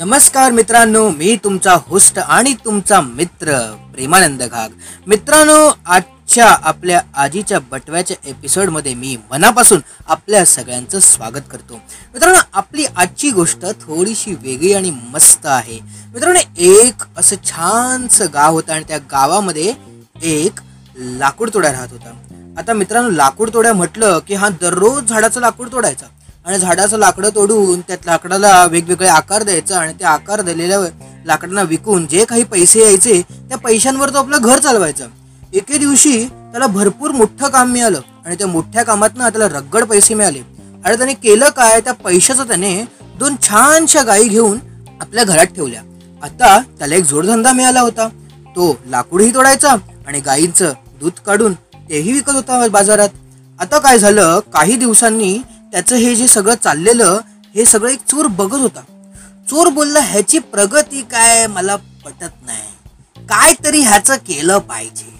नमस्कार मित्रांनो मी तुमचा होस्ट आणि तुमचा मित्र प्रेमानंद घाग. मित्रांनो आजच्या आपल्या आजीच्या बटव्याच्या एपिसोडमध्ये मी मनापासून आपल्या सगळ्यांचं स्वागत करतो. मित्रांनो आपली आजची गोष्ट थोडीशी वेगळी आणि मस्त आहे. मित्रांनो एक असं छानसं गाव होतं आणि त्या गावामध्ये एक लाकूड तोड्या राहत होता. आता मित्रांनो लाकूड तोड्या म्हटलं की हा दररोज झाडाचं लाकूड तोडायचा. आणि झाडाचं लाकडं तोडून त्या लाकडाला वेगवेगळे आकार द्यायचा आणि त्या आकार दिलेल्या लाकडांना विकून जे काही पैसे यायचे त्या पैशांवर तो आपलं घर चालवायचा. एके दिवशी त्याला भरपूर मोठं काम मिळालं आणि त्या मोठ्या कामातनं त्याला रगड पैसे मिळाले. आणि त्याने केलं काय त्या पैशाचं त्याने दोन छानशा गायी घेऊन आपल्या घरात ठेवल्या. आता त्याला एक जोडधंदा मिळाला होता. तो लाकूडही तोडायचा आणि गायींचं दूध काढून तेही विकत होता बाजारात. आता काय झालं काही दिवसांनी त्याचं हे जे सगळं चाललेलं हे सगळं एक चोर बघत होता. चोर बोलला ह्याची प्रगती काय? मला पटत नाही. काय तरी ह्याचं केलं पाहिजे.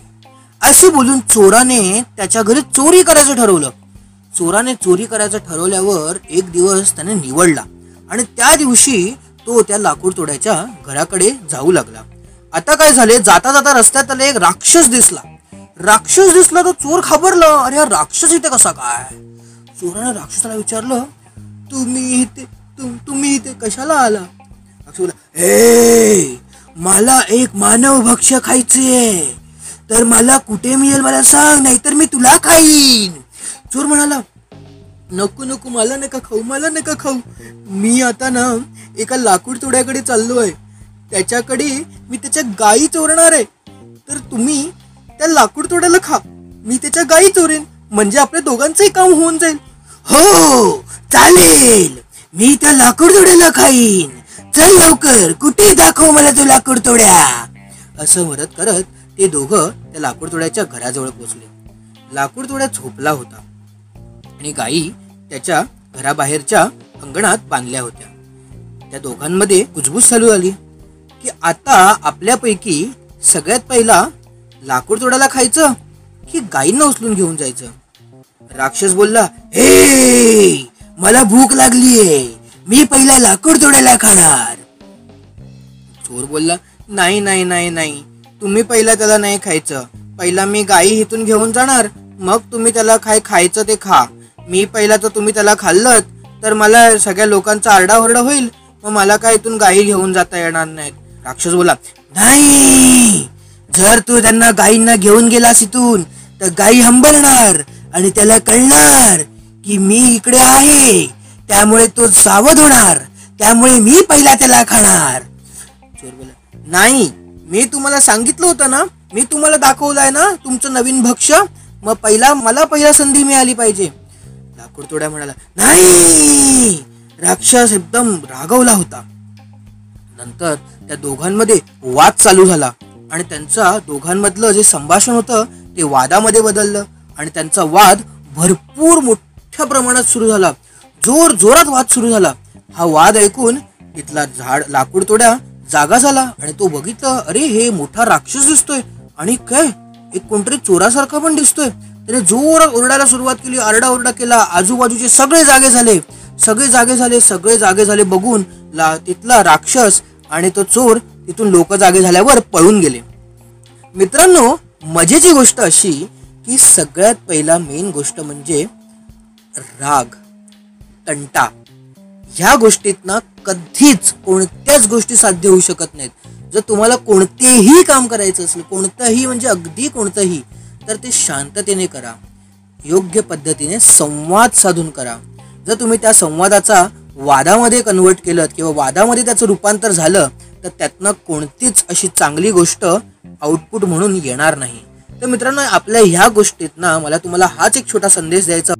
असे बोलून चोराने त्याच्या घरी चोरी करायचं ठरवलं. चोराने चोरी करायचं ठरवल्यावर एक दिवस त्याने निवडला आणि त्या दिवशी तो त्या लाकूड तोड्याच्या घराकडे जाऊ लागला. आता काय झाले? जाता जाता रस्त्यात त्याला एक राक्षस दिसला. राक्षस दिसला तो चोर खाबरला अरे हा राक्षस इथे कसा काय? चोरानं राक्षसाला विचारलं तुम्ही इथे तुम तुम्ही इथे कशाला आला? राक्षस हे मला एक मानव भक्ष्य खायचे तर मला कुठे मिळेल मला सांग नाहीतर मी तुला खाईन. चोर म्हणाला नको नको मला नका खाऊ मला नका खाऊ. मी आता ना एका लाकूड चोड्याकडे चाललो आहे त्याच्याकडे मी त्याच्या गायी चोरणार आहे. तर तुम्ही त्या लाकूड तोड्याला खा. मी त्याच्या गायी चोरेन. म्हणजे आपल्या दोघांचंही काम होऊन जाईल. हो चालेल. मी त्या लाकूड तोड्याला खाईन. चल लवकर कुठे दाखव मला तो लाकूड तोड्या असं म्हणत करत ते दोघं त्या लाकूड तोड्याच्या घराजवळ पोचले. लाकूड तोड्या झोपला होता. आणि गायी त्याच्या घराबाहेरच्या अंगणात बांधल्या होत्या. त्या दोघांमध्ये कुजबूज चालू आली की आता आपल्यापैकी सगळ्यात पहिला लाकूड तोडायला खायचं की गायींना उचलून घेऊन जायचं? राक्षस बोलला हे मला भूक लागलीये. मी पहिला लाकूड तोडायला खाणार चोर बोलला नाही नाही नाही नाही. तुम्ही पहिला त्याला नाही खायचं. पहिला मी गाई इथून घेऊन जाणार. मग तुम्ही त्याला काय खायचं ते खा. मी पहिला तर तुम्ही त्याला खाल्लं तर मला सगळ्या लोकांचा आरडाओरडा होईल. मग मला काय इथून गाई घेऊन जाता येणार नाहीत. राक्षस बोला नाही. जर तू त्यांना गायींना घेऊन गेलास इथून तर गायी हंबरणार. आणि त्याला कळणार की मी इकडे आहे. त्यामुळे तो सावध होणार. त्यामुळे मी पहिला त्याला खाणार. चोर बोला नाही मी तुम्हाला सांगितलं होतं ना मी तुम्हाला दाखवलंय ना तुमचं नवीन भक्ष्य. मग पहिला मला पहिला संधी मिळाली पाहिजे. लाकूड तोड्या म्हणाला नाही. राक्षस एकदम रागवला होता. नंतर त्या दोघांमध्ये वाद चालू झाला आणि त्यांचा दोघांमधलं जे संभाषण होतं ते वादामध्ये बदललं. आणि त्यांचा वाद भरपूर मोठ्या प्रमाणात सुरू झाला. जोर जोरात वाद सुरू झाला. हा वाद ऐकून तिथला झाड लाकूड तोड्या जागा झाला आणि तो बघितलं अरे हे मोठा राक्षस दिसतोय. आणि काय? एक कोणतरी चोरासारखा पण दिसतोय. त्याने जोरात ओरडायला सुरुवात केली. आरडा ओरडा केला. आजूबाजूचे सगळे जागे झाले. सगळे जागे झाले सगळे जागे झाले बघून ला तिथला राक्षस आणि तो चोर तिथून लोक जागे झाल्यावर पळून गेले. मित्रांनो मजेची गोष्ट अशी की सगळ्यात पहिला मेन गोष्ट म्हणजे राग तंटा. ह्या गोष्टीतनं कधीच कोणत्याच गोष्टी साध्य होऊ शकत नाहीत. जर तुम्हाला कोणतेही काम करायचं असेल कोणतंही म्हणजे अगदी कोणतंही तर ते शांततेने करा. योग्य पद्धतीने संवाद साधून करा. जर तुम्ही त्या संवादाचा वादामध्ये कन्वर्ट केलं किंवा वादामध्ये त्याचं रूपांतर झालं तर त्यातनं कोणतीच अशी चांगली गोष्ट आउटपुट म्हणून येणार नाही. तर मित्रांनो आपल्या ह्या गोष्टीत ना मला तुम्हाला हाच एक छोटा संदेश द्यायचा